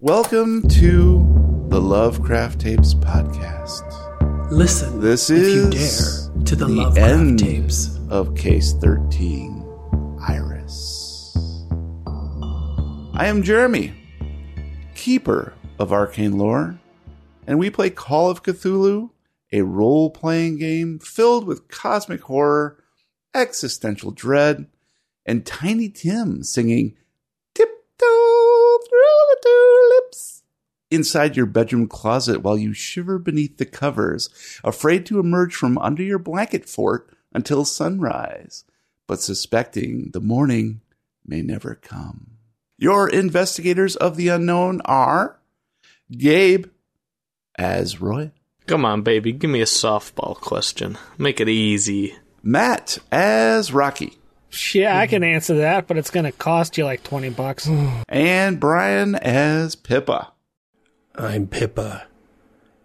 Welcome to the Lovecraft Tapes podcast. Listen This if you is dare to the, the Lovecraft end tapes. of Case 13 Iris. I am Jeremy, keeper of arcane lore, and we play Call of Cthulhu, a role playing game filled with cosmic horror, existential dread, and Tiny Tim singing inside your bedroom closet while you shiver beneath the covers, afraid to emerge from under your blanket fort until sunrise, but suspecting the morning may never come. Your investigators of the unknown are Gabe as Roy, Come on, baby, give me a softball question. Make it easy. Matt as Rocky, Yeah, I can answer that, but it's going to cost you like 20 bucks. and Brian as Pippa. I'm Pippa,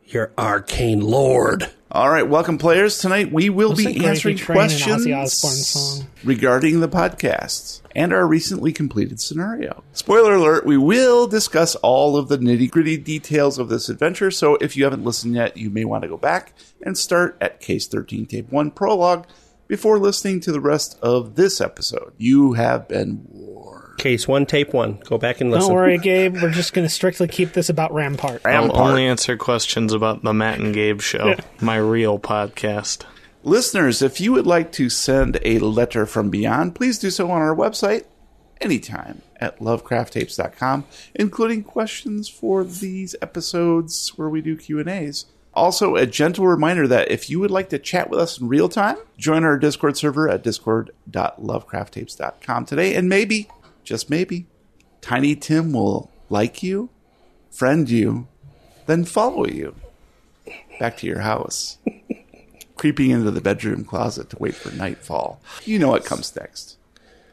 your arcane lord. All right, welcome players. Tonight we will Looks be like Gravy answering Train and questions Ozzy Osbourne song. regarding the podcasts and our recently completed scenario. Spoiler alert, we will discuss all of the nitty gritty details of this adventure, so if you haven't listened yet, you may want to go back and start at Case 13, Tape 1 Prologue before listening to the rest of this episode. You have been warned. Case one, tape one. Go back and listen. Don't worry, Gabe. We're just going to strictly keep this about Rampart. I'll only answer questions about the Matt and Gabe show, my real podcast. Listeners, if you would like to send a letter from beyond, please do so on our website anytime at lovecrafttapes.com, including questions for these episodes where we do Q&As. Also, a gentle reminder that if you would like to chat with us in real time, join our Discord server at discord.lovecrafttapes.com today, and maybe, just maybe, Tiny Tim will like you, friend you, then follow you back to your house creeping into the bedroom closet to wait for nightfall. You know what comes next.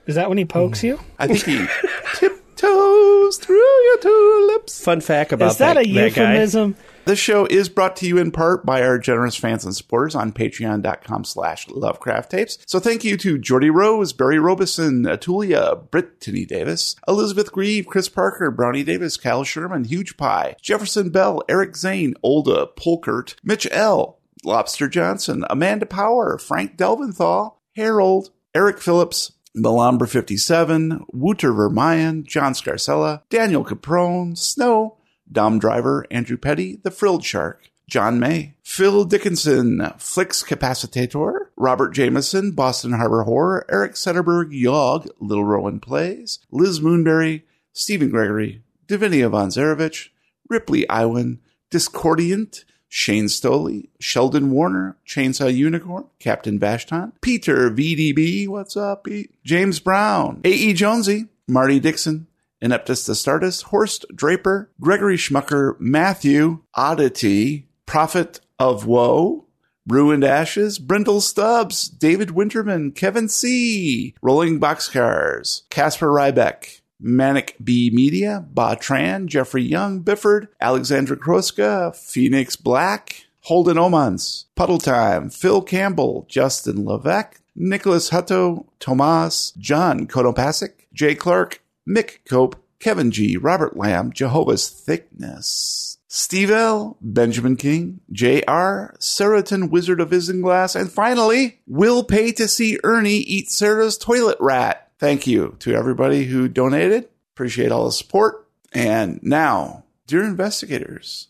Is that when he pokes you? I think he tiptoes through your tulips. Fun fact about Is that, that, a that guy. euphemism? This show is brought to you in part by our generous fans and supporters on patreon.com slash lovecraft tapes. So thank you to Jordy Rose, Barry Robeson, Atulia, Brittany Davis, Elizabeth Grieve, Chris Parker, Brownie Davis, Cal Sherman, Huge Pie, Jefferson Bell, Eric Zane, Olda, Polkert, Mitch L., Lobster Johnson, Amanda Power, Frank Delventhal, Harold, Eric Phillips, Melambra 57, Wouter Vermeyen, John Scarcella, Daniel Caprone, Snow, Dom Driver, Andrew Petty, The Frilled Shark, John May, Phil Dickinson, Flix Capacitator, Robert Jameson, Boston Harbor Horror, Eric Setterberg, Yog, Little Rowan Plays, Liz Moonberry, Stephen Gregory, Davinia Von Zarevich, Ripley Iwan, Discordiant, Shane Stoley, Sheldon Warner, Chainsaw Unicorn, Captain Vashton, Peter VDB, what's up, Pete? James Brown, A.E. Jonesy, Marty Dixon, Ineptus Astartes, Horst Draper, Gregory Schmucker, Matthew, Oddity, Prophet of Woe, Ruined Ashes, Brindle Stubbs, David Winterman, Kevin C., Rolling Boxcars, Casper Rybeck, Manic B Media, Ba Tran, Jeffrey Young, Bifford, Alexandra Kroska, Phoenix Black, Holden Omans, Puddle Time, Phil Campbell, Justin Levesque, Nicholas Hutto, Tomas, John Kodopasic, Jay Clark, Mick Cope, Kevin G, Robert Lamb, Jehovah's Thickness, Steve L, Benjamin King, J.R., Seriton Wizard of Isinglass, and finally, will pay to see Ernie eat Sarah's toilet rat. Thank you to everybody who donated. Appreciate all the support. And now, dear investigators,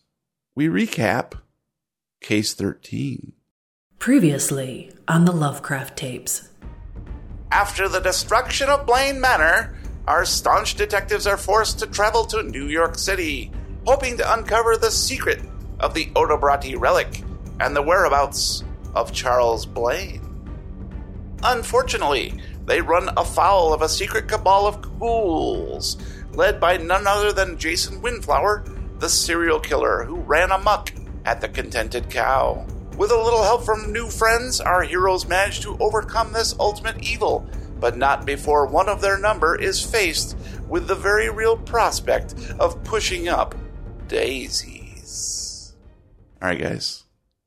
we recap Case 13. Previously on the Lovecraft tapes. After the destruction of Blaine Manor, our staunch detectives are forced to travel to New York City, hoping to uncover the secret of the Odobrati relic and the whereabouts of Charles Blaine. Unfortunately, they run afoul of a secret cabal of ghouls, led by none other than Jason Windflower, the serial killer who ran amok at the Contented Cow. With a little help from new friends, our heroes manage to overcome this ultimate evil, but not before one of their number is faced with the very real prospect of pushing up daisies. All right, guys,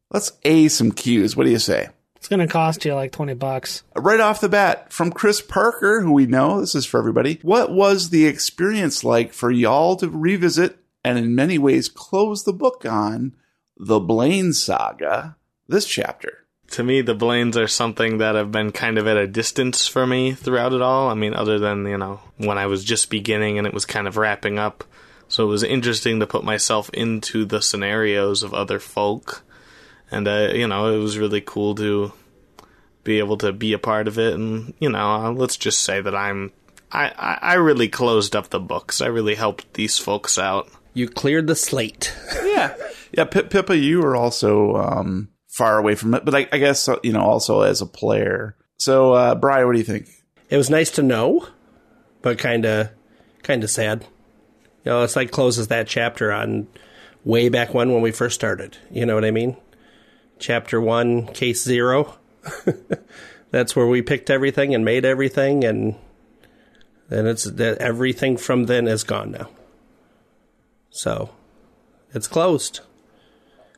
let's A some cues. What do you say? It's going to cost you like 20 bucks. Right off the bat, from Chris Parker, who we know, this is for everybody. What was the experience like for y'all to revisit and in many ways close the book on the Blaine saga this chapter. To me, the Blaines are something that have been kind of at a distance for me throughout it all. I mean, other than, you know, when I was just beginning and it was kind of wrapping up. So it was interesting to put myself into the scenarios of other folk. And, uh, you know, it was really cool to be able to be a part of it. And, you know, let's just say that I'm. I, I, I really closed up the books. I really helped these folks out. You cleared the slate. Yeah, yeah. P- Pippa, you were also um, far away from it, but I, I guess uh, you know also as a player. So, uh, Brian, what do you think? It was nice to know, but kind of, kind of sad. You know, it's like closes that chapter on way back when when we first started. You know what I mean? Chapter one, case zero. That's where we picked everything and made everything, and and it's that everything from then is gone now. So, it's closed.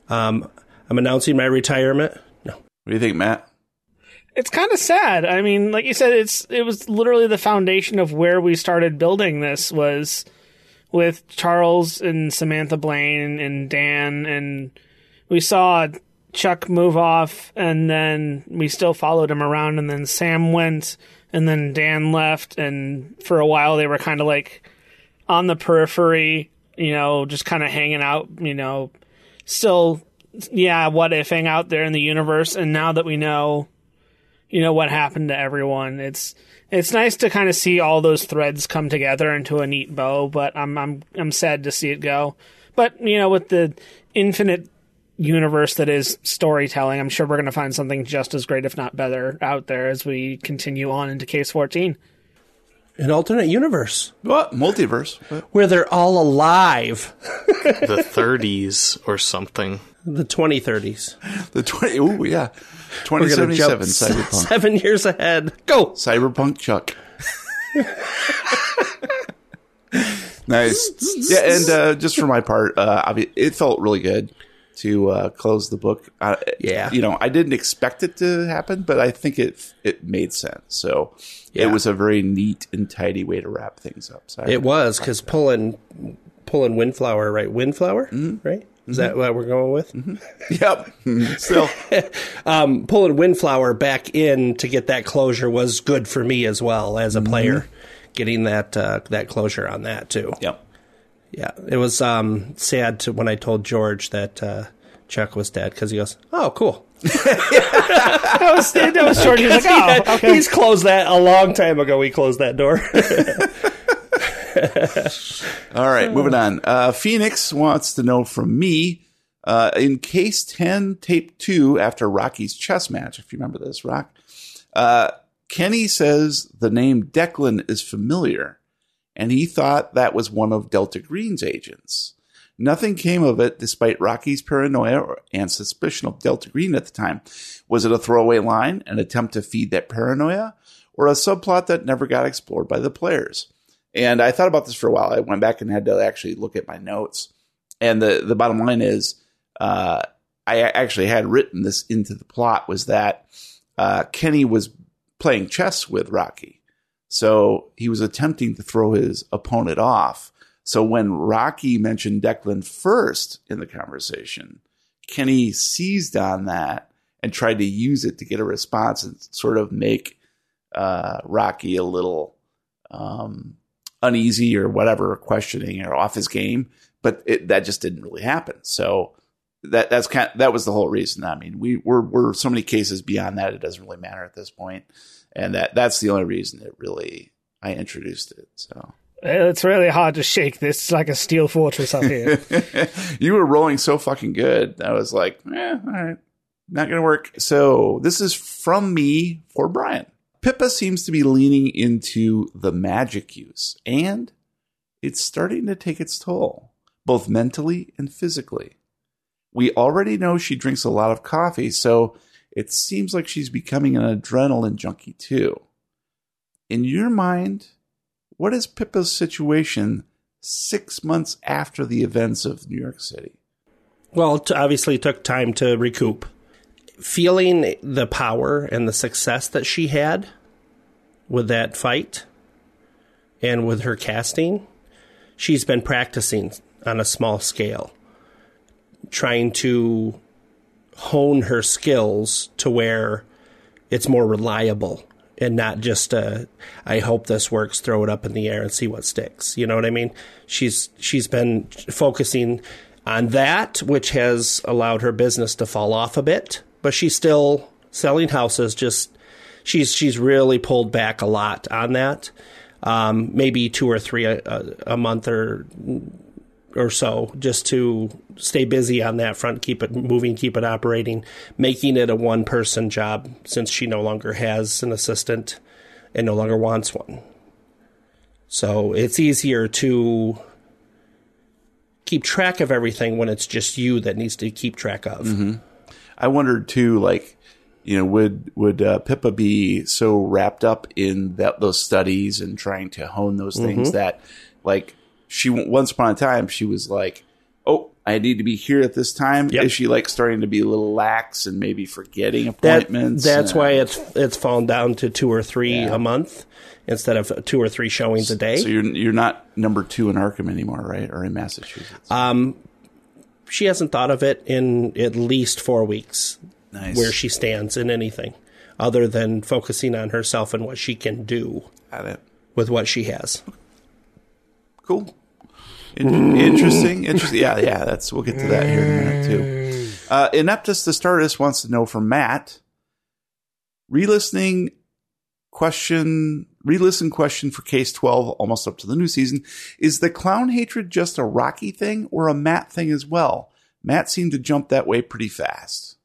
Um, I'm announcing my retirement. No, What do you think, Matt? It's kind of sad. I mean, like you said, it's it was literally the foundation of where we started building this was with Charles and Samantha Blaine and Dan, and we saw Chuck move off, and then we still followed him around, and then Sam went, and then Dan left, and for a while they were kind of like on the periphery, you know, just kind of hanging out, you know, still, yeah, what ifing out there in the universe, and now that we know you know what happened to everyone. It's it's nice to kind of see all those threads come together into a neat bow, but I'm I'm I'm sad to see it go. But you know, with the infinite universe that is storytelling, I'm sure we're going to find something just as great, if not better, out there as we continue on into Case 14. an alternate universe What multiverse? What? where they're all alive. The 30s or something. The 2030s. The twenty? Ooh, yeah, twenty We're gonna seventy jump seven cyberpunk. seven years ahead. Go. Cyberpunk Chuck. nice. Yeah, and uh, just for my part, uh, it felt really good to uh, close the book. Uh, Yeah. you know, I didn't expect it to happen, but I think it it made sense. So Yeah. it was a very neat and tidy way to wrap things up. So It was because pulling pulling Windflower, right? Windflower, right? Is that what we're going with? yep. Still, Um, pulling Windflower back in to get that closure was good for me as well as a player. Getting that uh, that closure on that too. yep. Yeah, it was um, sad to when I told George that uh, Chuck was dead because he goes, "Oh, cool." That was that was short. He was like, oh, okay. He's closed that a long time ago. We closed that door. All right, moving on. Uh, Phoenix wants to know from me uh, in case 10, tape 2, after Rocky's chess match, if you remember this, Rock, uh, Kenny says the name Declan is familiar, and he thought that was one of Delta Green's agents. Nothing came of it despite Rocky's paranoia and suspicion of Delta Green at the time. Was it a throwaway line, an attempt to feed that paranoia, or a subplot that never got explored by the players? And I thought about this for a while. I went back and had to actually look at my notes. And the, the bottom line is, uh, I actually had written this into the plot was that uh, Kenny was playing chess with Rocky. So he was attempting to throw his opponent off. So when Rocky mentioned Declan first in the conversation, Kenny seized on that and tried to use it to get a response and sort of make uh, Rocky a little um, uneasy or whatever, questioning or off his game. But it, that just didn't really happen. So that that's kind that was the whole reason. I mean, we we're we're so many cases beyond that; it doesn't really matter at this point, and that that's the only reason it really I introduced it. So It's really hard to shake this. It's like a steel fortress up here. you were rolling so fucking good. I was like, eh, all right, not gonna work. So this is from me for Brian. Pippa seems to be leaning into the magic use, and it's starting to take its toll, both mentally and physically. We already know she drinks a lot of coffee, so it seems like she's becoming an adrenaline junkie too. In your mind, what is Pippa's situation six months after the events of New York City? well, obviously, it took time to recoup. Feeling the power and the success that she had with that fight and with her casting, she's been practicing on a small scale, trying to hone her skills to where it's more reliable and not just a I hope this works, throw it up in the air and see what sticks. You know what I mean? She's she's been focusing on that, which has allowed her business to fall off a bit, but she's still selling houses. Just she's she's really pulled back a lot on that. Um, maybe two or three a, a, a month or or so just to stay busy on that front, keep it moving, keep it operating, making it a one person job since she no longer has an assistant and no longer wants one. So it's easier to keep track of everything when it's just you that needs to keep track of. I wondered too, like, you know, would would uh, Pippa be so wrapped up in that those studies and trying to hone those things that, like, she once upon a time she was like, oh, I need to be here at this time. Yep. Is she like starting to be a little lax and maybe forgetting That, appointments? that's Uh, why it's it's fallen down to two or three Yeah. a month instead of two or three showings a day. So you're you're not number two in Arkham anymore, right? Or in Massachusetts? She hasn't thought of it in at least four weeks nice. where she stands in anything other than focusing on herself and what she can do Got it. with what she has. Cool. In- interesting. Interesting. Yeah, yeah. That's we'll get to that here in a minute too. Uh, Ineptus the Stardust wants to know from Matt. Re-listening question. Re-listen question for Case Twelve, almost up to the new season. Is the clown hatred just a Rocky thing or a Matt thing as well? Matt seemed to jump that way pretty fast.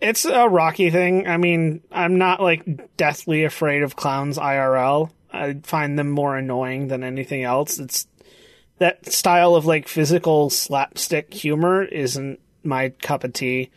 It's a Rocky thing. I mean, I'm not like deathly afraid of clowns IRL. I find them more annoying than anything else. It's that style of like physical slapstick humor isn't my cup of tea.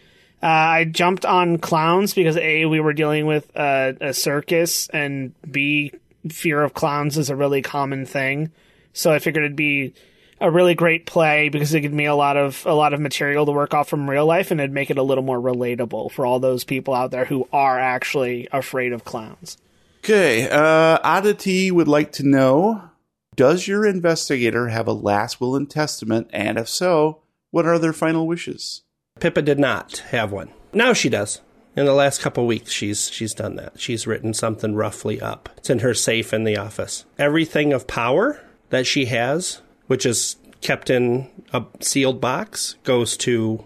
Uh, I jumped on clowns because A, we were dealing with a, a circus, and B, fear of clowns is a really common thing. So I figured it'd be a really great play because it gave me a lot of a lot of material to work off from real life and it'd make it a little more relatable for all those people out there who are actually afraid of clowns. Okay. Uh, Oddity would like to know: Does your investigator have a last will and testament? And if so, what are their final wishes? Pippa did not have one. Now she does. In the last couple weeks, she's she's done that. She's written something roughly up. It's in her safe in the office. Everything of power that she has, which is kept in a sealed box, goes to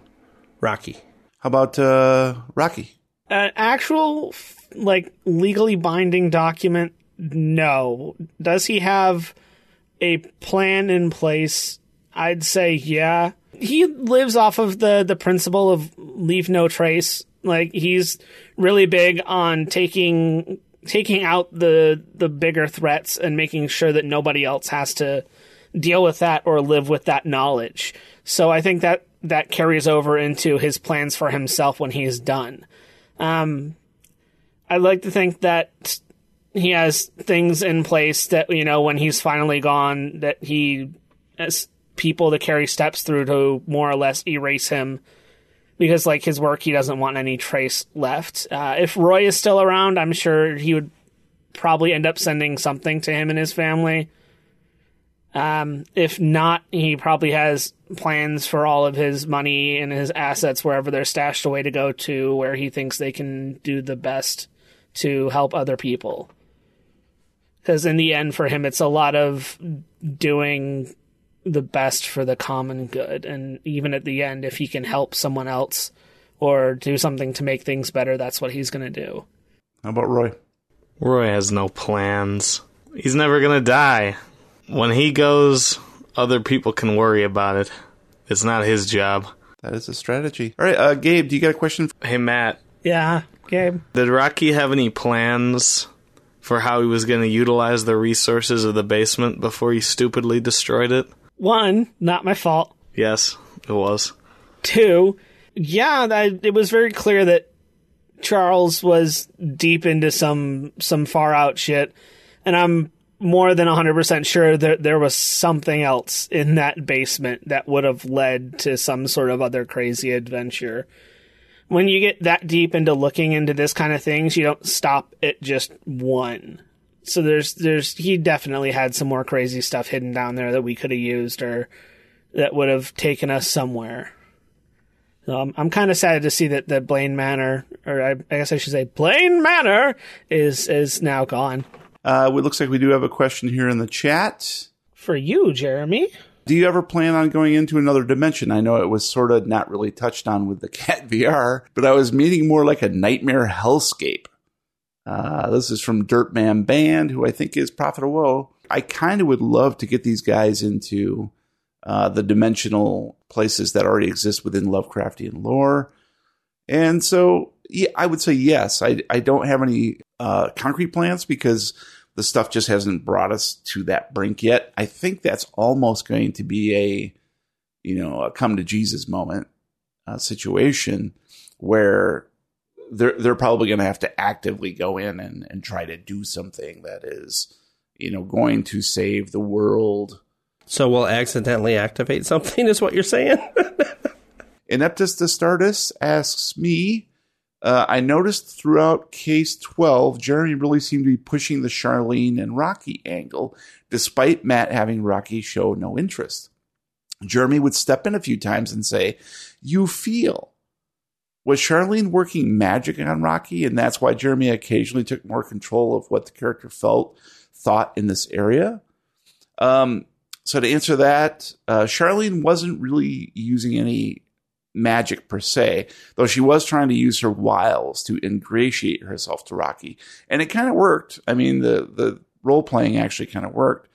Rocky. How about uh, Rocky? An actual like legally binding document no. Does he have a plan in place? I'd say yeah. He lives off of the the principle of leave no trace. Like he's really big on taking taking out the the bigger threats and making sure that nobody else has to deal with that or live with that knowledge. So I think that that carries over into his plans for himself when he's done. Um, I'd like to think that he has things in place that you know when he's finally gone that he people to carry steps through to more or less erase him because like his work he doesn't want any trace left. Uh, if roy is still around i'm sure he would probably end up sending something to him and his family. Um, if not he probably has plans for all of his money and his assets wherever they're stashed away to go to where he thinks they can do the best to help other people. Because in the end for him it's a lot of doing the best for the common good and even at the end if he can help someone else or do something to make things better that's what he's going to do How about Roy? Roy has no plans. He's never gonna die. When he goes, other people can worry about it. It's not his job. That is a strategy. All right, uh, Gabe, do you got a question? Hey, Matt, yeah gabe did Rocky have any plans for how he was going to utilize the resources of the basement before he stupidly destroyed it? One not my fault. Yes, it was. two yeah that, it was very clear that charles was deep into some some far out shit and i'm more than 100% sure that there was something else in that basement that would have led to some sort of other crazy adventure. When you get that deep into looking into this kind of things you don't stop at just one So there's there's he definitely had some more crazy stuff hidden down there that we could have used or that would have taken us somewhere. So I'm, I'm kind of sad to see that the Blaine Manor, or I, I guess I should say Blaine Manor, is is now gone. Uh, it looks like we do have a question here in the chat. For you, Jeremy. Do you ever plan on going into another dimension? I know it was sort of not really touched on with the Cat VR, but I was meaning more like a nightmare hellscape. Uh, this is from Dirtman Band, who I think is Prophet of Woe. I kind of would love to get these guys into uh, the dimensional places that already exist within Lovecraftian lore. And so, yeah, I would say yes. I, I don't have any uh, concrete plans because the stuff just hasn't brought us to that brink yet. I think that's almost going to be a, you know, a come to Jesus moment uh, situation where they're they're probably going to have to actively go in and, and try to do something that is, you know, going to save the world. So we'll accidentally activate something, is what you're saying? Ineptus Stardust asks me, uh, I noticed throughout case 12, Jeremy really seemed to be pushing the Charlene and Rocky angle, despite Matt having Rocky show no interest. Jeremy would step in a few times and say, You feel. Was Charlene working magic on Rocky, and that's why Jeremy occasionally took more control of what the character felt, thought in this area? Um, so to answer that, uh, Charlene wasn't really using any magic per se, though she was trying to use her wiles to ingratiate herself to Rocky, and it kind of worked. I mean, the the role playing actually kind of worked.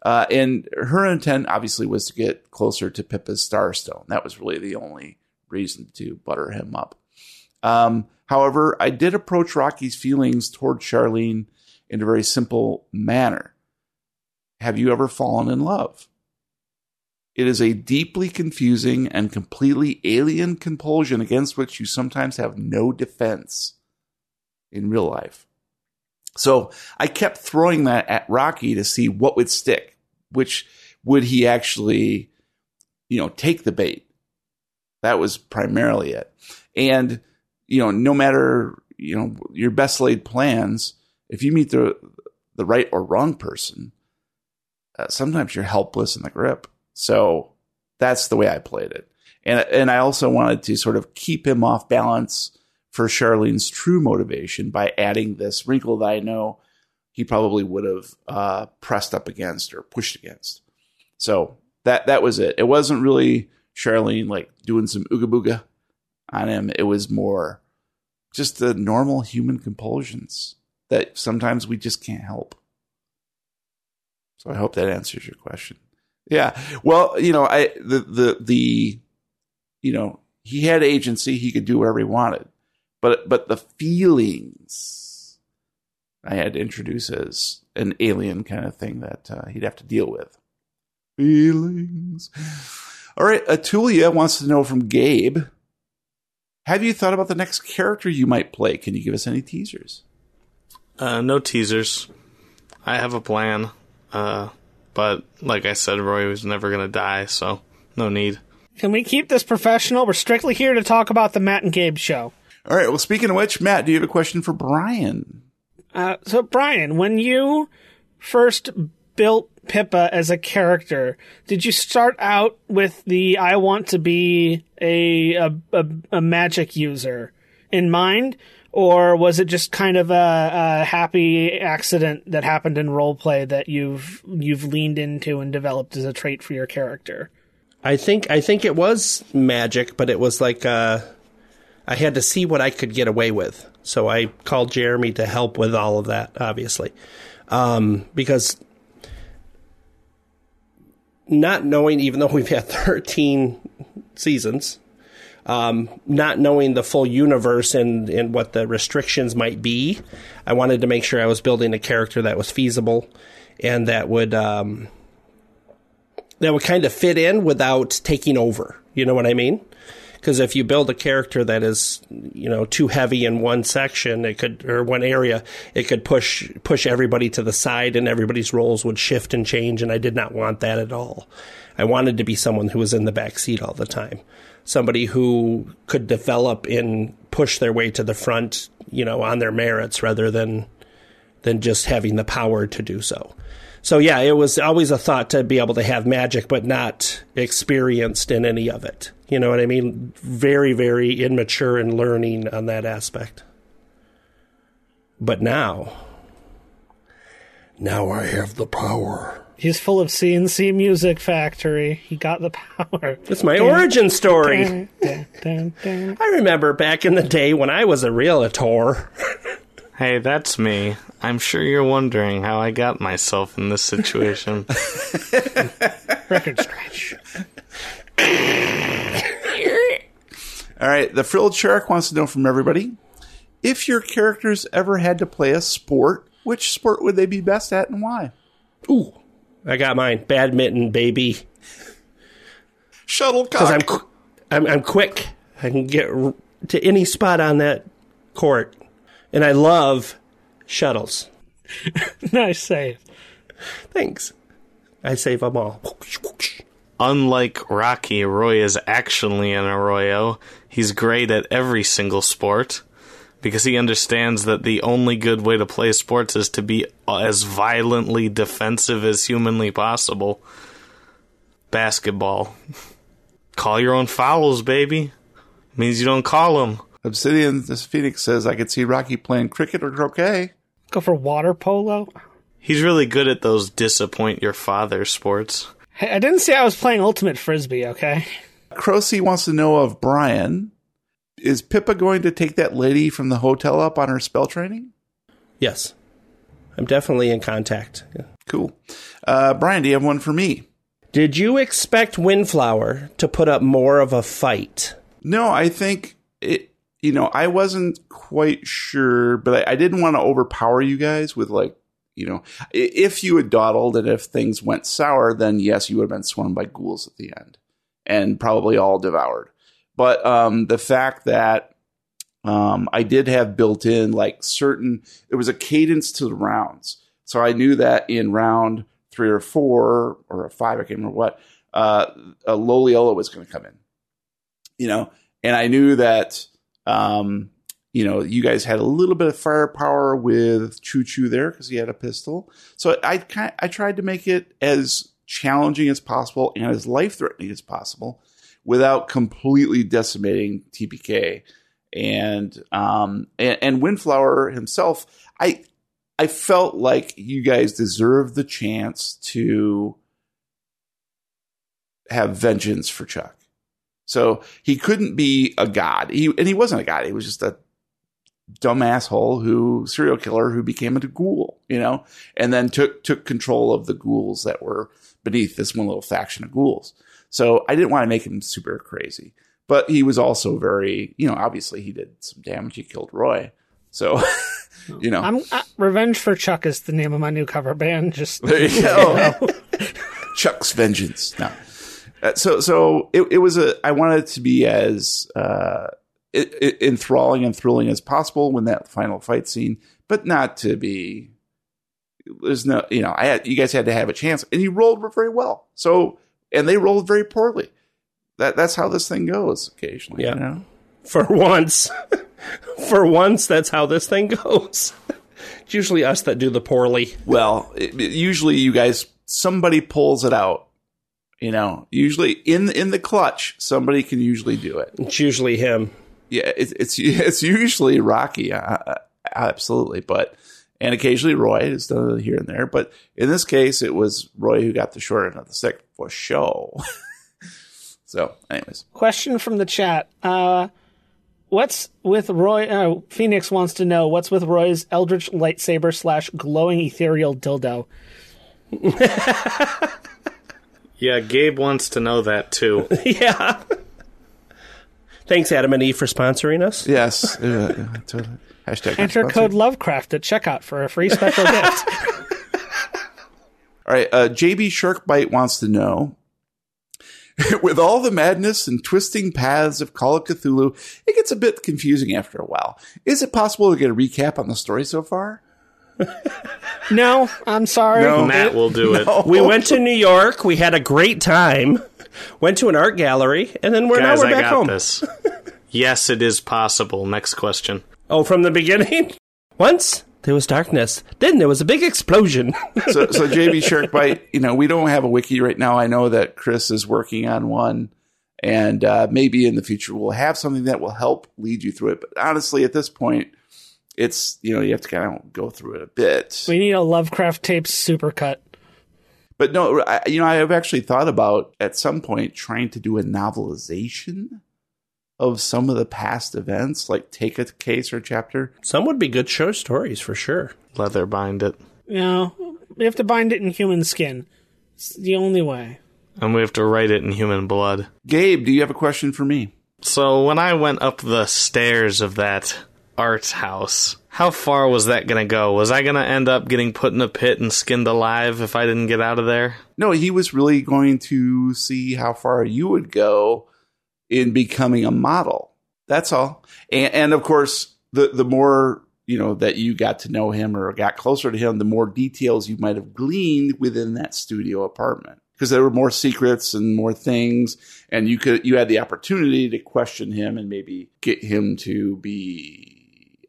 Uh, and her intent obviously was to get closer to Pippa's Starstone. That was really the only reason to butter him up. Um, however, I did approach Rocky's feelings toward Charlene in a very simple manner. Have you ever fallen in love? It is a deeply confusing and completely alien compulsion against which you sometimes have no defense in real life. So I kept throwing that at Rocky to see what would stick, which would he actually, you know, take the bait. That was primarily it. And, you know, no matter, you know, your best laid plans, if you meet the, the right or wrong person, uh, sometimes you're helpless in the grip. So that's the way I played it. And, and I also wanted to sort of keep him off balance for Charlene's true motivation by adding this wrinkle that I know he probably would have uh, pressed up against or pushed against. So that that was it. It wasn't really Charlene like doing some ooga booga on him. It was more just the normal human compulsions that sometimes we just can't help. So I hope that answers your question. Yeah. Well, you know, I the the the you know, he had agency, he could do whatever he wanted. But but the feelings I had to introduce as an alien kind of thing that uh, he'd have to deal with. Feelings. All right, Atulia wants to know from Gabe. Have you thought about the next character you might play? Can you give us any teasers? Uh, no teasers. I have a plan. Uh, but like I said, Roy was never going to die, so no need. Can we keep this professional? We're strictly here to talk about the Matt and Gabe show. All right. Well, speaking of which, Matt, do you have a question for Brian? Uh, so, Brian, when you first built Pippa as a character, did you start out with the I want to be a a, a, a magic user in mind, or was it just kind of a, a, happy accident that happened in roleplay that you've you've leaned into and developed as a trait for your character? I think I think it was magic, but it was like uh, I had to see what I could get away with. So I called Jeremy to help with all of that, obviously, um, because not knowing, even though we've had thirteen seasons, um, not knowing the full universe and, and what the restrictions might be, I wanted to make sure I was building a character that was feasible and that would um, that would kind of fit in without taking over. You know what I mean? Because if you build a character that is, you know, too heavy in one section, it could or one area, it could push push everybody to the side, and everybody's roles would shift and change. And I did not want that at all. I wanted to be someone who was in the back seat all the time somebody who could develop and push their way to the front, you know, on their merits rather than than just having the power to do so. So yeah, it was always a thought to be able to have magic, but not experienced in any of it. You know what I mean? Very, very immature in learning on that aspect. But now, now I have the power. He's full of C+C Music Factory. He got the power. It's my origin story. Dun, dun, dun, dun. I remember back in the day when I was a realtor. Hey, that's me. I'm sure you're wondering how I got myself in this situation. Record scratch. All right, the frilled shark wants to know from everybody if your characters ever had to play a sport, which sport would they be best at and why? Ooh, I got mine. Badminton, baby. Shuttlecock. Because I'm, qu- I'm I'm quick. I can get r- to any spot on that court, and I love shuttles. nice save. Thanks. I save them all. Unlike Rocky, Roy is actually an arroyo. He's great at every single sport because he understands that the only good way to play sports is to be as violently defensive as humanly possible. Basketball. Call your own fouls, baby. Means you don't call them. Obsidian this Phoenix says I could see Rocky playing cricket or croquet. Go for water polo. He's really good at those disappoint your father sports. Hey, I didn't say I was playing ultimate frisbee. Okay. Crocy wants to know of Brian. Is Pippa going to take that lady from the hotel up on her spell training? Yes, I'm definitely in contact. Yeah. Cool. Uh, Brian, do you have one for me? Did you expect Windflower to put up more of a fight? No, I think it. You know, I wasn't quite sure, but I, I didn't want to overpower you guys with like, you know, if you had dawdled and if things went sour, then yes, you would have been swarmed by ghouls at the end and probably all devoured. But um, the fact that um, I did have built in like certain, there was a cadence to the rounds, so I knew that in round three or four or a five, I can't remember what, uh, a Loliola was going to come in you know, and I knew that, um, you know, you guys had a little bit of firepower with Choo Choo there because he had a pistol. So I kind I tried to make it as challenging as possible and as life threatening as possible without completely decimating TPK. And um and, and Windflower himself, I I felt like you guys deserved the chance to have vengeance for Chuck. So he couldn't be a god. He and he wasn't a god. He was just a dumb asshole who serial killer who became a ghoul, you know, and then took took control of the ghouls that were beneath this one little faction of ghouls. So I didn't want to make him super crazy, but he was also very, you know, obviously he did some damage. He killed Roy, so you know. I'm uh, Revenge for Chuck is the name of my new cover band. Just There you go. Chuck's Vengeance. No. Uh, so so it, it was a I wanted it to be as uh, enthralling and thrilling as possible when that final fight scene, but not to be. There's no, you know, I had you guys had to have a chance, and you rolled very well. So and they rolled very poorly. That that's how this thing goes occasionally. Yeah. You know? For once, for once, that's how this thing goes. It's usually us that do the poorly. Well, it- usually you guys somebody pulls it out. You know, usually in in the clutch, somebody can usually do it. It's usually him. yeah, it's it's it's usually Rocky, uh, uh, absolutely, but and occasionally Roy has done it here and there, but in this case, it was Roy who got the short end of the stick for show. so, anyways, question from the chat. Uh, what's with Roy? Uh, Phoenix wants to know what's with Roy's Eldritch lightsaber slash glowing ethereal dildo. Yeah, Gabe wants to know that too. yeah. Thanks, Adam and Eve, for sponsoring us. yes, uh, totally. hashtag. Enter not code. Lovecraft at checkout for a free special gift. All right, uh, JB Sharkbite wants to know. With all the madness and twisting paths of Call of Cthulhu, it gets a bit confusing after a while. Is it possible to get a recap on the story so far? No, I'm sorry. No. Matt will do it. We went to New York. We had a great time. Went to an art gallery, and then we're Guys, now we're I back got home. this. yes, it is possible. Next question. Oh, from the beginning. Once There was darkness. Then there was a big explosion. so, so JB Shark Bite, you know, we don't have a wiki right now. I know that Chris is working on one, and uh, maybe in the future we'll have something that will help lead you through it. But honestly, at this point, it's you know you have to kind of go through it a bit. We need a Lovecraft tapes supercut. But no, I, you know, I have actually thought about at some point trying to do a novelization of some of the past events, like take a case or chapter. Some would be good show stories for sure. Leather bind it. You know, we have to bind it in human skin. It's the only way. And we have to write it in human blood. Gabe, do you have a question for me? So when I went up the stairs of that art house, how far was that going to go? Was I going to end up getting put in a pit and skinned alive if I didn't get out of there? No, he was really going to see how far you would go in becoming a model. That's all. And, and, of course, the the more you know that you got to know him or got closer to him, the more details you might have gleaned within that studio apartment because there were more secrets and more things, and you could you had the opportunity to question him and maybe get him to be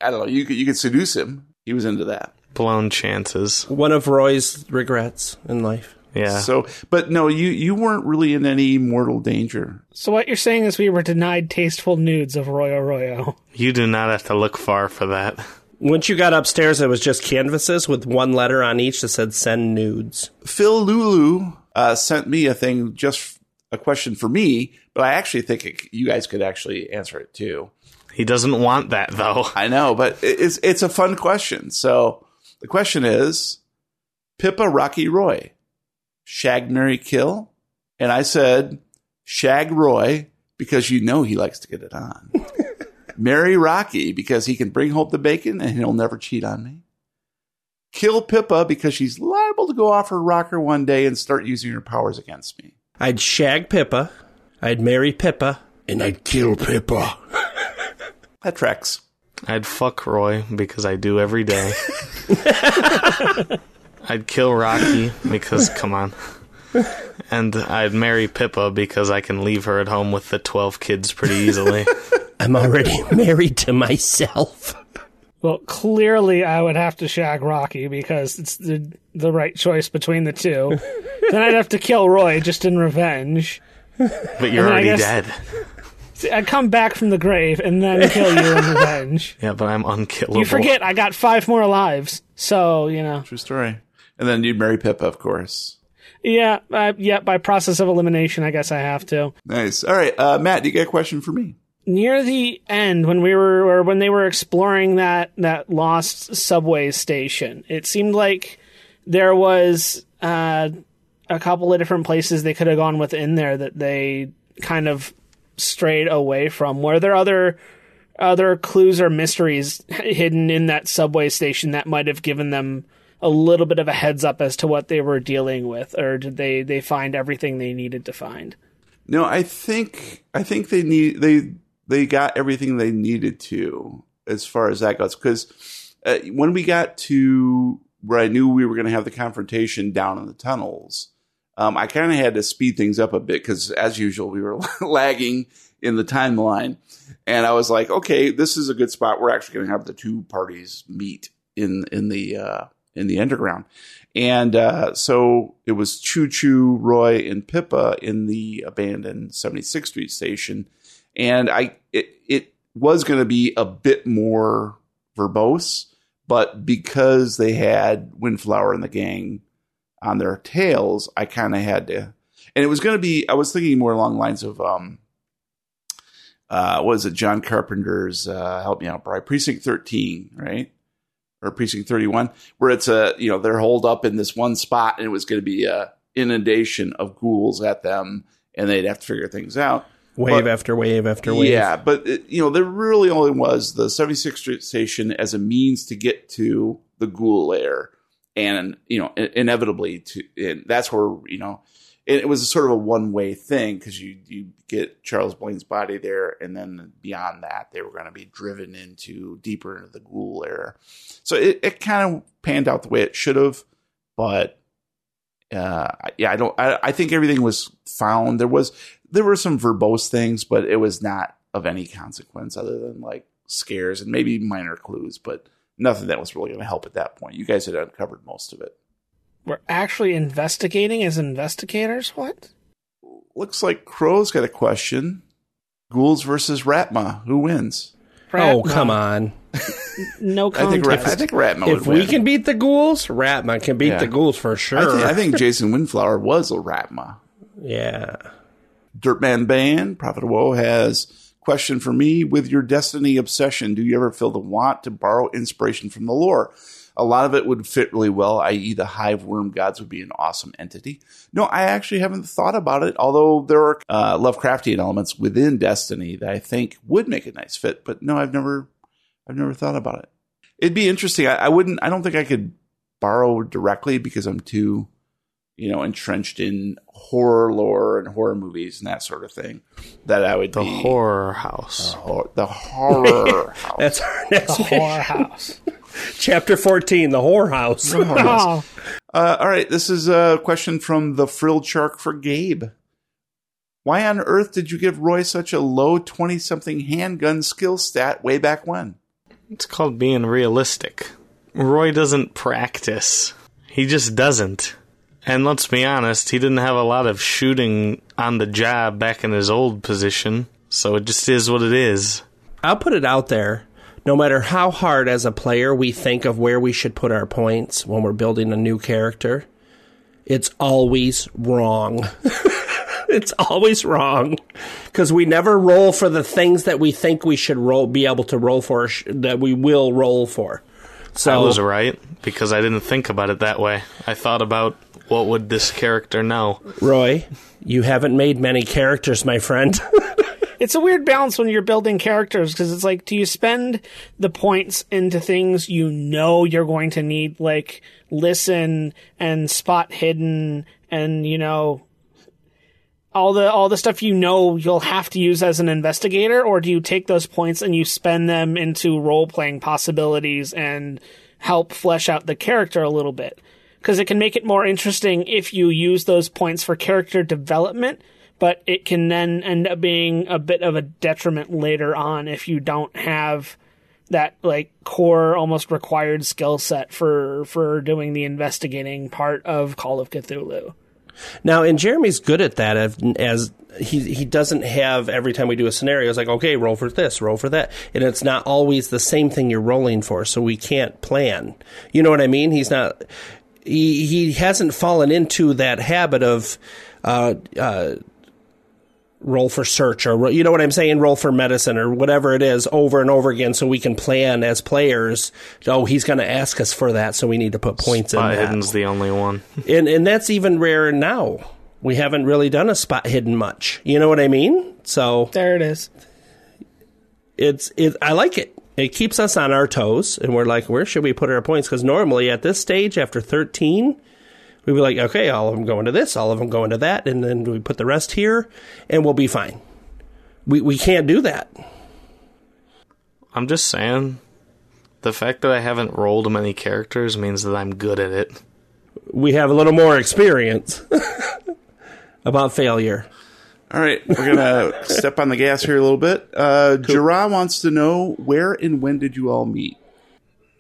I don't know you could you could seduce him. He was into that. Blown chances. One of Roy's regrets in life. Yeah. So, but no, you you weren't really in any mortal danger. So what you're saying is we were denied tasteful nudes of Royo Royo. You do not have to look far for that. Once you got upstairs, it was just canvases with one letter on each that said "send nudes." Phil Lulu uh, sent me a thing, just a question for me, but I actually think it, you guys could actually answer it too. He doesn't want that though. I know, but it's it's a fun question. So the question is, Pippa Rocky Roy, Shag Mary Kill, and I said Shag Roy because you know he likes to get it on. Marry Rocky because he can bring home the bacon and he'll never cheat on me. Kill Pippa because she's liable to go off her rocker one day and start using her powers against me. I'd shag Pippa, I'd marry Pippa, and I'd kill Pippa. That tracks. I'd fuck Roy because I do every day. I'd kill Rocky because come on. And I'd marry Pippa because I can leave her at home with the 12 kids pretty easily. I'm already married to myself. Well, clearly I would have to shag Rocky because it's the the right choice between the two. then I'd have to kill Roy just in revenge. But you're I already guess- dead. See, I'd come back from the grave and then kill you in revenge. Yeah, but I'm unkillable. You forget I got five more lives, so you know. True story. And then you'd marry Pippa, of course. Yeah, uh, yeah. By process of elimination, I guess I have to. Nice. All right, uh, Matt, do you get a question for me? near the end when we were or when they were exploring that that lost subway station it seemed like there was uh, a couple of different places they could have gone within there that they kind of strayed away from were there other other clues or mysteries hidden in that subway station that might have given them a little bit of a heads up as to what they were dealing with or did they they find everything they needed to find No, I think I think they need they they got everything they needed to as far as that goes. Because uh, when we got to where I knew we were going to have the confrontation down in the tunnels, um, I kind of had to speed things up a bit because, as usual, we were lagging in the timeline. And I was like, okay, this is a good spot. We're actually going to have the two parties meet in in the uh, in the underground. And uh, so it was Choo Choo, Roy, and Pippa in the abandoned 76th Street station. And I it, it was going to be a bit more verbose, but because they had Windflower and the gang on their tails, I kind of had to. And it was going to be, I was thinking more along the lines of, um, uh, what is it, John Carpenter's, uh, help me out, Brian, Precinct 13, right? Or Precinct 31, where it's a, you know, they're holed up in this one spot and it was going to be a inundation of ghouls at them and they'd have to figure things out. Wave But- after wave after wave. Yeah, but it, you know, there really only was the 76th Street station as a means to get to the ghoul lair, and you know, inevitably to, and that's where you know, it, was a sort of a one way thing because you you get Charles Blaine's body there, and then beyond that, they were going to be driven into deeper into the ghoul lair. So it, it kind of panned out the way it should have, but uh, yeah, I don't. I, I think everything was found. There was there were some verbose things, but it was not of any consequence other than like scares and maybe minor clues, but nothing that was really going to help at that point. You guys had uncovered most of it. We're actually investigating as investigators? What? Looks like Crow's got a question. Ghouls versus Ratma. Who wins? Oh, come on. No I think contest. Rat- I think Ratma would If win. we can beat the ghouls, Ratma can beat Yeah. the ghouls for sure. I, think, I think Jason Windflower was a Ratma. yeah. Dirtman Band, Prophet of Woe has question for me. With your Destiny obsession, do you ever feel the want to borrow inspiration from the lore? A lot of it would fit really well, i.e., the hive worm gods would be an awesome entity. No, I actually haven't thought about it, although there are uh, Lovecraftian elements within Destiny that I think would make a nice fit. But no, I've never, I've never thought about it. It'd be interesting. I, I wouldn't. I don't think I could borrow directly because I'm too, you know, entrenched in horror lore and horror movies and that sort of thing. That I would The be horror house. hor- the horror house. That's our next The whorehouse. chapter 14, the whorehouse. oh, Uh, all right, this is a question from the frilled shark for Gabe. Why on earth did you give Roy such a low twenty-something handgun skill stat way back when? It's called being realistic. Roy doesn't practice. He just doesn't. And let's be honest, he didn't have a lot of shooting on the job back in his old position, so it just is what it is. I'll put it out there. No matter how hard as a player we think of where we should put our points when we're building a new character, it's always wrong. it's always wrong because we never roll for the things that we think we should roll, be able to roll for, sh- that we will roll for. So I was right because I didn't think about it that way. I thought about what would this character know. Roy, you haven't made many characters, my friend. it's a weird balance when you're building characters because it's like, do you spend the points into things you know you're going to need, like listen and spot hidden, and you know all the all the stuff you know you'll have to use as an investigator, or do you take those points and you spend them into role playing possibilities and help flesh out the character a little bit? Because it can make it more interesting if you use those points for character development, but it can then end up being a bit of a detriment later on if you don't have that like core almost required skill set for for doing the investigating part of Call of Cthulhu. Now, and Jeremy's good at that. As, he he doesn't have every time we do a scenario, it's like okay, roll for this, roll for that, and it's not always the same thing you're rolling for, so we can't plan. You know what I mean? He's not. He he hasn't fallen into that habit of. Uh, uh, roll for search or you know what I'm saying roll for medicine or whatever it is over and over again so we can plan as players oh he's going to ask us for that so we need to put points in Spot Hidden's the only one. and and that's even rarer now. We haven't really done a spot hidden much. You know what I mean? So There it is. it's it. I like it. It keeps us on our toes, and we're like, where should we put our points? Because normally at this stage, after thirteen, we'd be like, okay, all of them going to this, all of them going to that, and then we put the rest here, and we'll be fine. We we can't do that. I'm just saying, the fact that I haven't rolled many characters means that I'm good at it. We have a little more experience about failure. All right, we're gonna step on the gas here a little bit. Uh, Jira wants to know where and when did you all meet?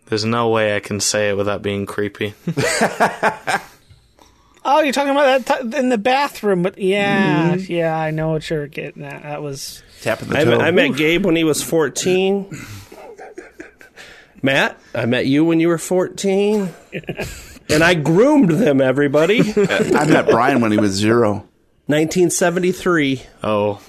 There's no way I can say it without being creepy. Oh, you're talking about that t- in the bathroom, but yeah, yeah, I know what you're getting at. That was Tapping the I, toe. met- I met Gabe when he was 14. Matt, I met you when you were 14. and I groomed them, everybody. I met Brian when he was zero. 1973. oh,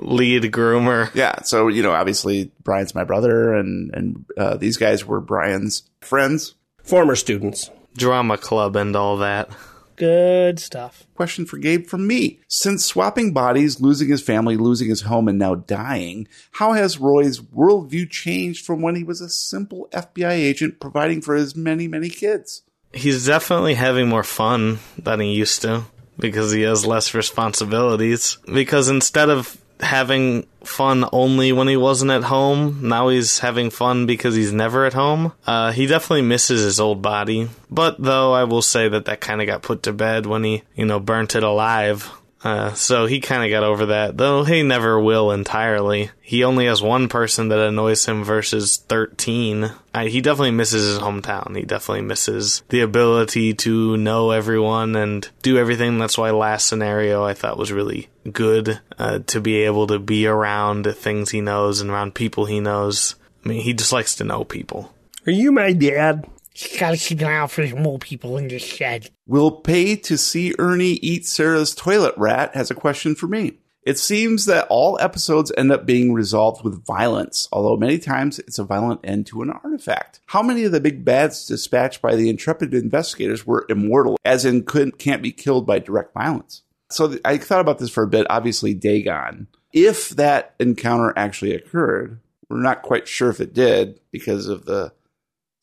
lead groomer. Yeah, so you know, obviously Brian's my brother, and and uh, these guys were Brian's friends. Former students. Drama club and all that. good stuff. Question for Gabe from me: Since swapping bodies, losing his family, losing his home, and now dying, how has Roy's worldview changed from when he was a simple FBI agent providing for his many many kids? He's definitely having more fun than he used to because he has less responsibilities. Because instead of having fun only when he wasn't at home, now he's having fun because he's never at home. Uh, he definitely misses his old body. But though I will say that that kind of got put to bed when he, you know, burnt it alive. Uh, so he kind of got over that, though he never will entirely. He only has one person that annoys him versus 13. Uh, he definitely misses his hometown. He definitely misses the ability to know everyone and do everything. That's why last scenario I thought was really good uh, to be able to be around things he knows and around people he knows. I mean, he just likes to know people. Are you my dad? Just gotta keep an eye out for more people in the shed. Will pay to see Ernie eat Sarah's toilet rat has a question for me. It seems that all episodes end up being resolved with violence, although many times it's a violent end to an artifact. How many of the big bads dispatched by the intrepid investigators were immortal, as in couldn't, can't be killed by direct violence? So th- I thought about this for a bit. Obviously, Dagon. If that encounter actually occurred, we're not quite sure if it did because of the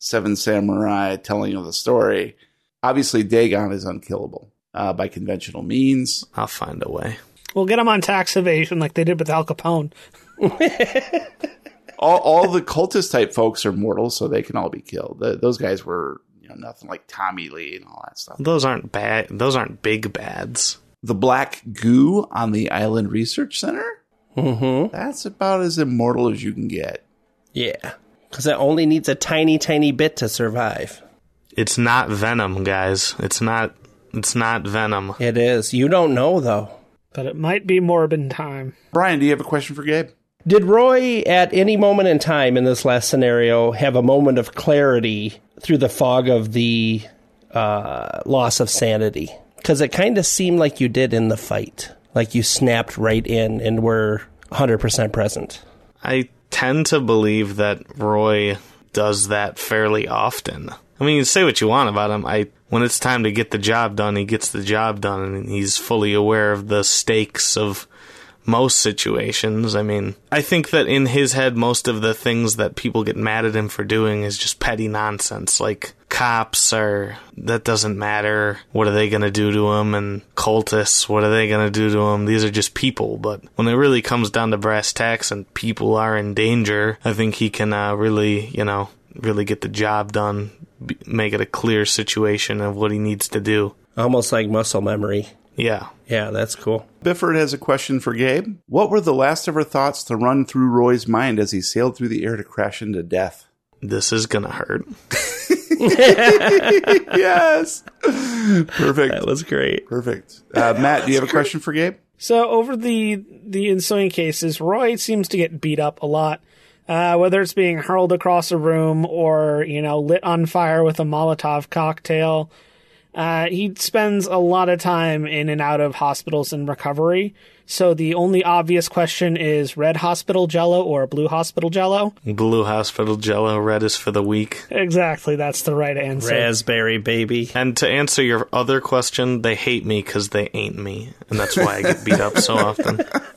Seven Samurai telling of the story. Obviously, Dagon is unkillable uh, by conventional means. I'll find a way. We'll get them on tax evasion like they did with Al Capone. All, all the cultist type folks are mortal, so they can all be killed. Th those guys were you know nothing like Tommy Lee and all that stuff. Those aren't bad. Those aren't big bads. The black goo on the Island Research Center. Mm-hmm. That's about as immortal as you can get. Yeah. Because it only needs a tiny, tiny bit to survive. It's not venom, guys. It's not. It's not venom. It is. You don't know, though. But it might be Morbin time. Brian, do you have a question for Gabe? Did Roy, at any moment in time in this last scenario, have a moment of clarity through the fog of the uh, loss of sanity? Because it kind of seemed like you did in the fight. Like you snapped right in and were 100% present. I tend to believe that Roy does that fairly often. I mean, you say what you want about him. I when it's time to get the job done, he gets the job done, and he's fully aware of the stakes of most situations. I mean, I think that in his head, most of the things that people get mad at him for doing is just petty nonsense. Like cops are, that doesn't matter. What are they going to do to him? And cultists, what are they going to do to him? These are just people. But when it really comes down to brass tacks and people are in danger, I think he can uh, really, you know, really get the job done, make it a clear situation of what he needs to do. Almost like muscle memory. Yeah. Yeah, that's cool. Bifford has a question for Gabe. What were the last of her thoughts to run through Roy's mind as he sailed through the air to crash into death? This is gonna hurt. yes. Perfect. That was great. Perfect. Uh, Matt, do you have a question for Gabe? So over the the ensuing cases, Roy seems to get beat up a lot. Uh, whether it's being hurled across a room or you know lit on fire with a Molotov cocktail, uh, he spends a lot of time in and out of hospitals and recovery. So the only obvious question is red hospital jello or blue hospital jello? Blue Hospital Jello, red is for the weak. Exactly, that's the right answer. Raspberry baby. And to answer your other question, they hate me because they ain't me, and that's why I get beat up so often.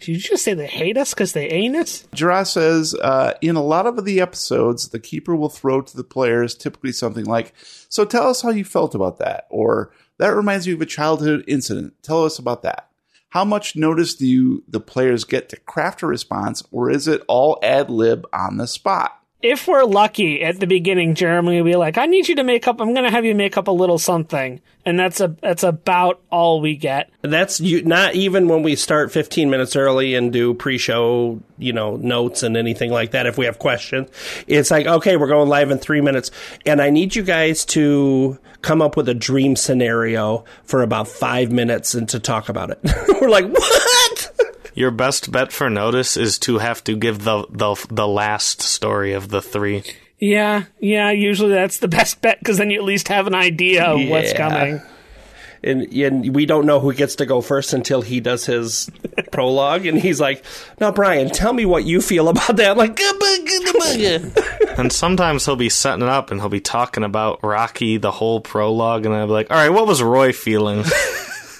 Did you just say they hate us because they ain't us? Jira says, uh, in a lot of the episodes, the keeper will throw to the players typically something like, So tell us how you felt about that. Or, That reminds me of a childhood incident. Tell us about that. How much notice do you, the players get to craft a response, or is it all ad lib on the spot? If we're lucky at the beginning, Jeremy will be like, I need you to make up, I'm going to have you make up a little something. And that's a, that's about all we get. That's you, not even when we start 15 minutes early and do pre-show, you know, notes and anything like that. If we have questions, it's like, okay, we're going live in three minutes, and I need you guys to come up with a dream scenario for about five minutes and to talk about it. we're like, what? Your best bet for notice is to have to give the the the last story of the three. Yeah, yeah, usually that's the best bet because then you at least have an idea of what's coming. and, and we don't know who gets to go first until he does his prologue, and he's like, "Now, Brian, tell me what you feel about that." I'm like, And sometimes he'll be setting it up and he'll be talking about Rocky the whole prologue, and I'll be like, "All right, what was Roy feeling?"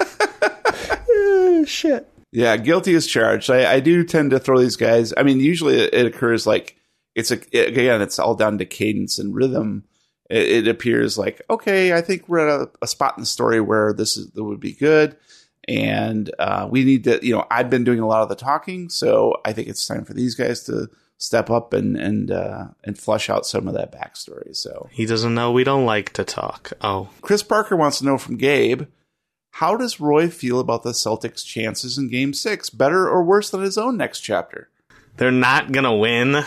Uh, shit. Yeah, guilty as charged. I, I do tend to throw these guys. I mean, usually it, it occurs like it's a again, it's all down to cadence and rhythm. It, it appears like okay, I think we're at a, a spot in the story where this is that would be good, and uh, we need to. You know, I've been doing a lot of the talking, so I think it's time for these guys to step up and and uh, and flush out some of that backstory. So he doesn't know we don't like to talk. Oh, Chris Parker wants to know from Gabe. How does Roy feel about the Celtics' chances in Game 6? Better or worse than his own next chapter? They're not going to win,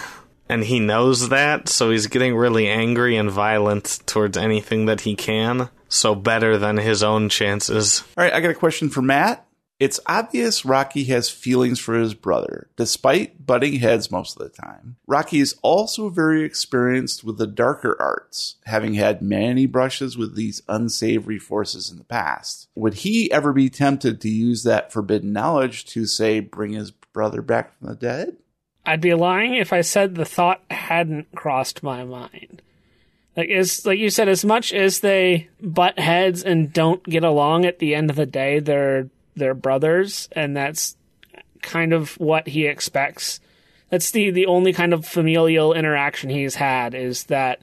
and he knows that, so he's getting really angry and violent towards anything that he can. So better than his own chances. All right, I got a question for Matt. It's obvious Rocky has feelings for his brother, despite butting heads most of the time. Rocky is also very experienced with the darker arts, having had many brushes with these unsavory forces in the past. Would he ever be tempted to use that forbidden knowledge to, say, bring his brother back from the dead? I'd be lying if I said the thought hadn't crossed my mind. Like as like you said, as much as they butt heads and don't get along at the end of the day, they're they're brothers, and that's kind of what he expects. That's the the only kind of familial interaction he's had is that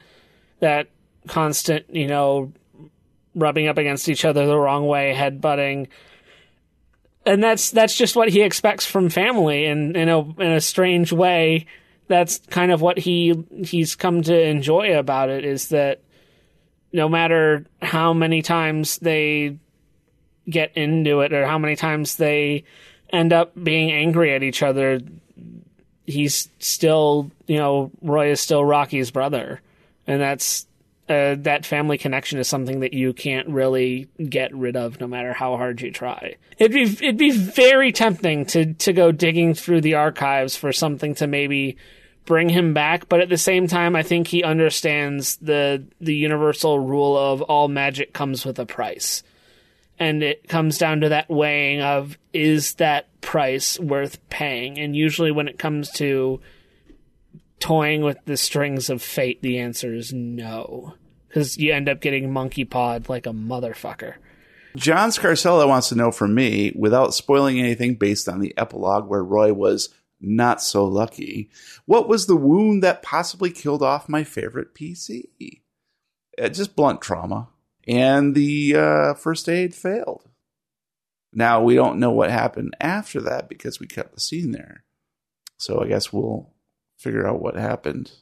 that constant, you know, rubbing up against each other the wrong way, head butting. And that's that's just what he expects from family and in a in a strange way that's kind of what he he's come to enjoy about it is that no matter how many times they get into it or how many times they end up being angry at each other, he's still, you know, Roy is still Rocky's brother. And that's uh, that family connection is something that you can't really get rid of no matter how hard you try. It'd be it'd be very tempting to to go digging through the archives for something to maybe bring him back, but at the same time I think he understands the the universal rule of all magic comes with a price and it comes down to that weighing of is that price worth paying? And usually when it comes to toying with the strings of fate the answer is no. Because you end up getting monkey like a motherfucker. John Scarcella wants to know from me, without spoiling anything based on the epilogue where Roy was not so lucky, what was the wound that possibly killed off my favorite PC? Uh, just blunt trauma and the uh, first aid failed. Now we don't know what happened after that because we kept the scene there. So I guess we'll figure out what happened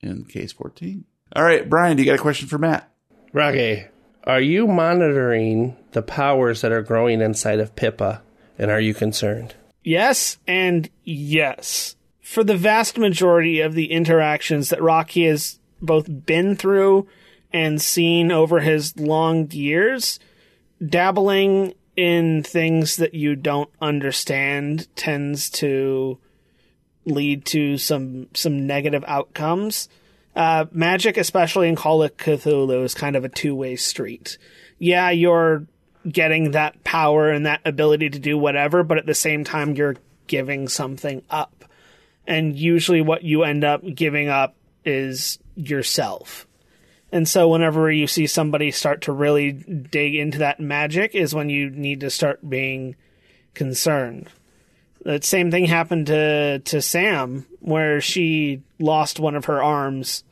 in case 14. All right, Brian, do you got a question for Matt? Rocky, are you monitoring the powers that are growing inside of Pippa, and are you concerned? Yes and yes. For the vast majority of the interactions that Rocky has both been through and seen over his long years, dabbling in things that you don't understand tends to lead to some some negative outcomes. Uh, magic, especially in Call of Cthulhu, is kind of a two way street. Yeah, you're getting that power and that ability to do whatever, but at the same time, you're giving something up. And usually, what you end up giving up is yourself. And so, whenever you see somebody start to really dig into that magic, is when you need to start being concerned. That same thing happened to to Sam, where she lost one of her arms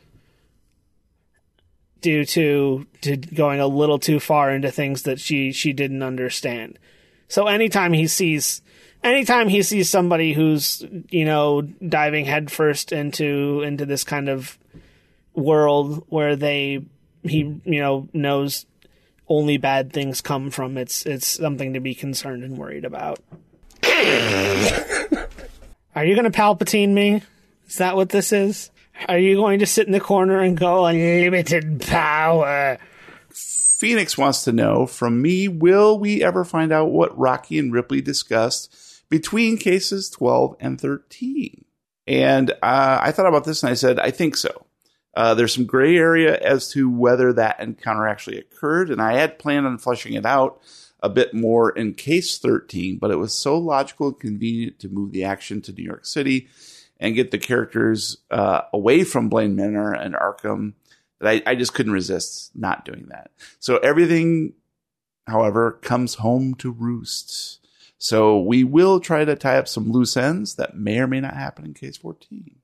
due to to going a little too far into things that she she didn't understand. So anytime he sees anytime he sees somebody who's you know diving headfirst into into this kind of world where they he you know knows only bad things come from it's it's something to be concerned and worried about. Are you going to palpatine me? Is that what this is? Are you going to sit in the corner and go unlimited power? Phoenix wants to know from me Will we ever find out what Rocky and Ripley discussed between cases 12 and 13? And uh, I thought about this and I said, I think so. Uh, there's some gray area as to whether that encounter actually occurred, and I had planned on fleshing it out a bit more in case 13, but it was so logical and convenient to move the action to New York City and get the characters uh, away from Blaine Manor and Arkham that I, I just couldn't resist not doing that. So everything, however, comes home to roost. So we will try to tie up some loose ends that may or may not happen in case 14.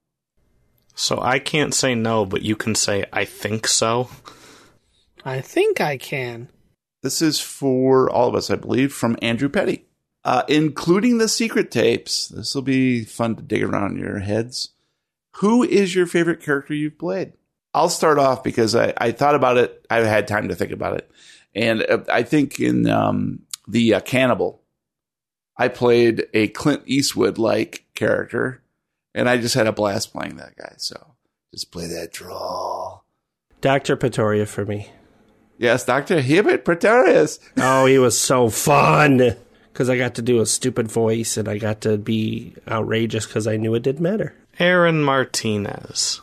So I can't say no, but you can say I think so. I think I can. This is for all of us, I believe, from Andrew Petty, uh, including the secret tapes. This will be fun to dig around in your heads. Who is your favorite character you've played? I'll start off because I, I thought about it. I had time to think about it. And uh, I think in um, the uh, cannibal. I played a Clint Eastwood like character, and I just had a blast playing that guy. So just play that draw. Dr. Pretoria for me. Yes, Doctor Hibbert Pretorius. Oh, he was so fun because I got to do a stupid voice and I got to be outrageous because I knew it didn't matter. Aaron Martinez.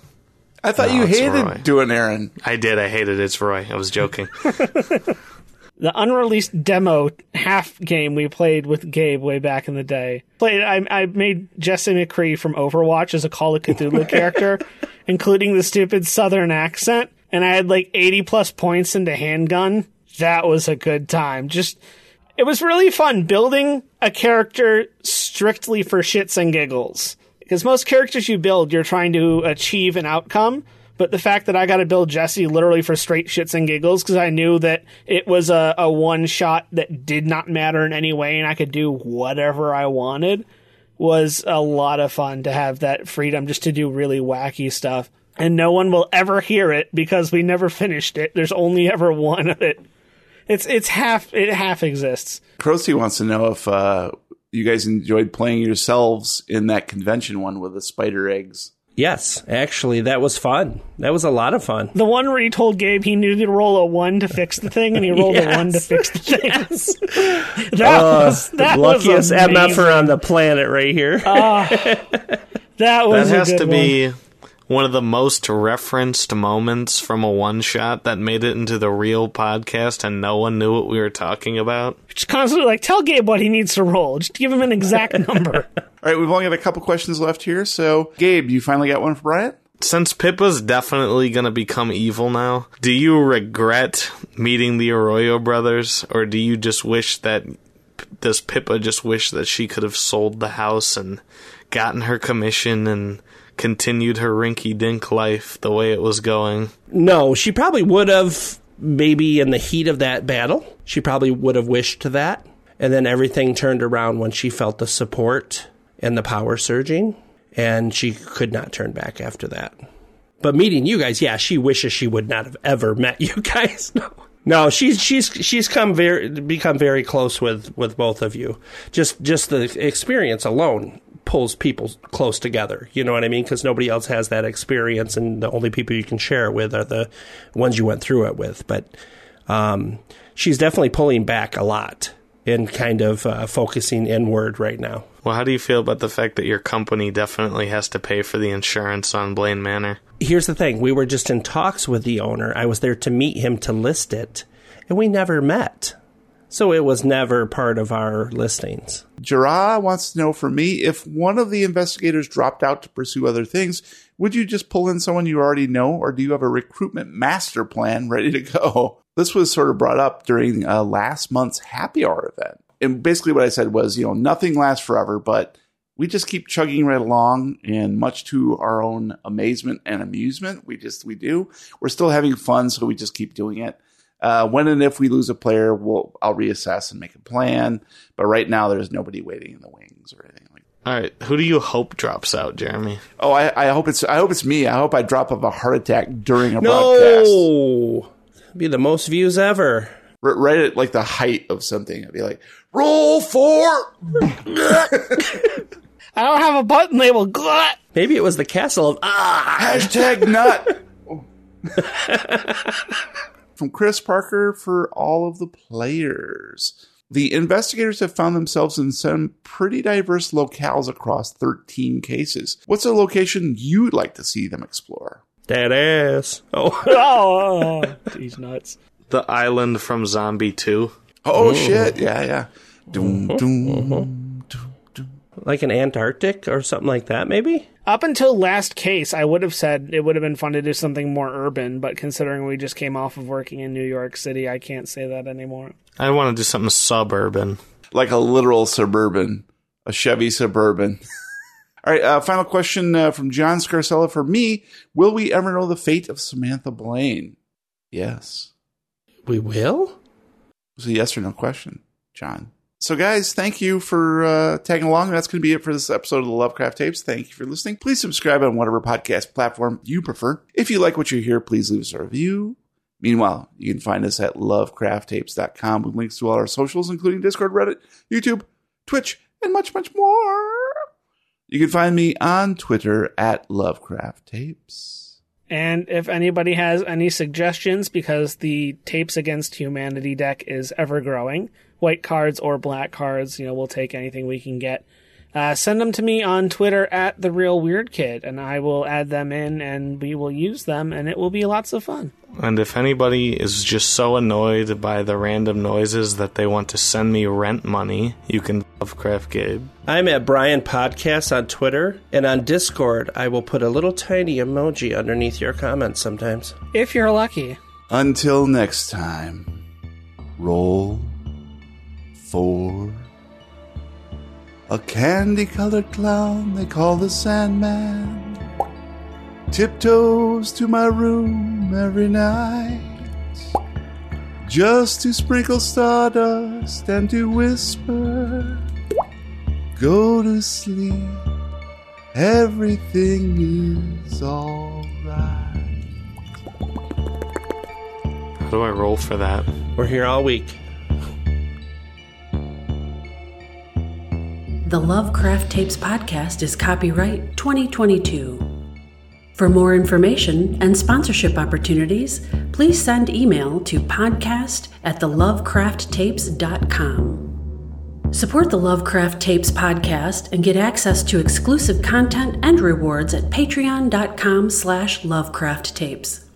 I thought No, you it's hated Roy. doing Aaron. I did. I hated it. It's Roy. I was joking. the unreleased demo half game we played with Gabe way back in the day. Played I, I made Jesse McCree from Overwatch as a Call of Cthulhu character, including the stupid southern accent, and I had like 80 plus points into handgun. That was a good time. Just it was really fun building a character strictly for shits and giggles. Because most characters you build, you're trying to achieve an outcome. But the fact that I got to build Jesse literally for straight shits and giggles because I knew that it was a, a one shot that did not matter in any way and I could do whatever I wanted was a lot of fun to have that freedom just to do really wacky stuff. And no one will ever hear it because we never finished it. There's only ever one of it. It's it's half it half exists. Krusty wants to know if uh, you guys enjoyed playing yourselves in that convention one with the spider eggs. Yes, actually, that was fun. That was a lot of fun. The one where he told Gabe he needed to roll a one to fix the thing, and he rolled a one to fix the thing. that was that was Luckiest amazing. MFer on the planet right here. Ah, that That was a has good to one. be one of the most referenced moments from a one shot that made it into the real podcast and no one knew what we were talking about. Just constantly like tell Gabe what he needs to roll. Just give him an exact number. All right, we've only got a couple questions left here. So, Gabe, you finally got one for Brian? Since Pippa's definitely gonna become evil now, do you regret meeting the Arroyo brothers, or do you just wish that does Pippa just wish that she could have sold the house and gotten her commission and continued her rinky dink life the way it was going? No, she probably would have, maybe in the heat of that battle, she probably would have wished to that. And then everything turned around when she felt the support and the power surging, and she could not turn back after that. But meeting you guys, yeah, she wishes she would not have ever met you guys. No. No, she's she's she's come very become very close with with both of you. Just just the experience alone pulls people close together. You know what I mean? Because nobody else has that experience, and the only people you can share it with are the ones you went through it with. But um, she's definitely pulling back a lot and kind of uh, focusing inward right now. Well, how do you feel about the fact that your company definitely has to pay for the insurance on Blaine Manor? Here's the thing: we were just in talks with the owner. I was there to meet him to list it, and we never met. So it was never part of our listings. Jarrah wants to know from me if one of the investigators dropped out to pursue other things, would you just pull in someone you already know, or do you have a recruitment master plan ready to go? This was sort of brought up during uh, last month's happy hour event. And basically, what I said was, you know, nothing lasts forever, but we just keep chugging right along, and much to our own amazement and amusement, we just we do. We're still having fun, so we just keep doing it. Uh, when and if we lose a player, we'll I'll reassess and make a plan. But right now, there's nobody waiting in the wings or anything like. that. All right, who do you hope drops out, Jeremy? Oh, I, I hope it's I hope it's me. I hope I drop of a heart attack during a broadcast. No, be the most views ever. R- right at like the height of something, I'd be like, "Roll four. I don't have a button label. glut. Maybe it was the castle of ah. Hashtag nut. From Chris Parker for all of the players. The investigators have found themselves in some pretty diverse locales across 13 cases. What's a location you'd like to see them explore? That ass. Oh. Oh, oh, Oh, these nuts. The island from Zombie 2. Oh, shit. Yeah, yeah. Doom, uh-huh. doom, uh-huh. doom, doom. like an Antarctic or something like that, maybe. Up until last case, I would have said it would have been fun to do something more urban, but considering we just came off of working in New York City, I can't say that anymore. I want to do something suburban. Like a literal suburban, a Chevy Suburban. All right, uh, final question uh, from John Scarcella for me. Will we ever know the fate of Samantha Blaine? Yes. We will. It was a yes or no question, John. So, guys, thank you for uh, tagging along. That's going to be it for this episode of the Lovecraft Tapes. Thank you for listening. Please subscribe on whatever podcast platform you prefer. If you like what you hear, please leave us a review. Meanwhile, you can find us at lovecrafttapes.com with links to all our socials, including Discord, Reddit, YouTube, Twitch, and much, much more. You can find me on Twitter at Lovecraft Tapes. And if anybody has any suggestions, because the Tapes Against Humanity deck is ever growing, white cards or black cards, you know, we'll take anything we can get. Uh, send them to me on Twitter at the Real Weird Kid, and I will add them in, and we will use them, and it will be lots of fun. And if anybody is just so annoyed by the random noises that they want to send me rent money, you can Lovecraft Gabe. I'm at Brian Podcast on Twitter, and on Discord, I will put a little tiny emoji underneath your comments sometimes. If you're lucky. Until next time, roll for a candy colored clown they call the Sandman. Tiptoes to my room every night just to sprinkle stardust and to whisper, Go to sleep, everything is alright. How do I roll for that? We're here all week. The Lovecraft Tapes podcast is copyright 2022. For more information and sponsorship opportunities, please send email to podcast at thelovecrafttapes.com. Support the Lovecraft Tapes podcast and get access to exclusive content and rewards at patreon.com slash lovecrafttapes.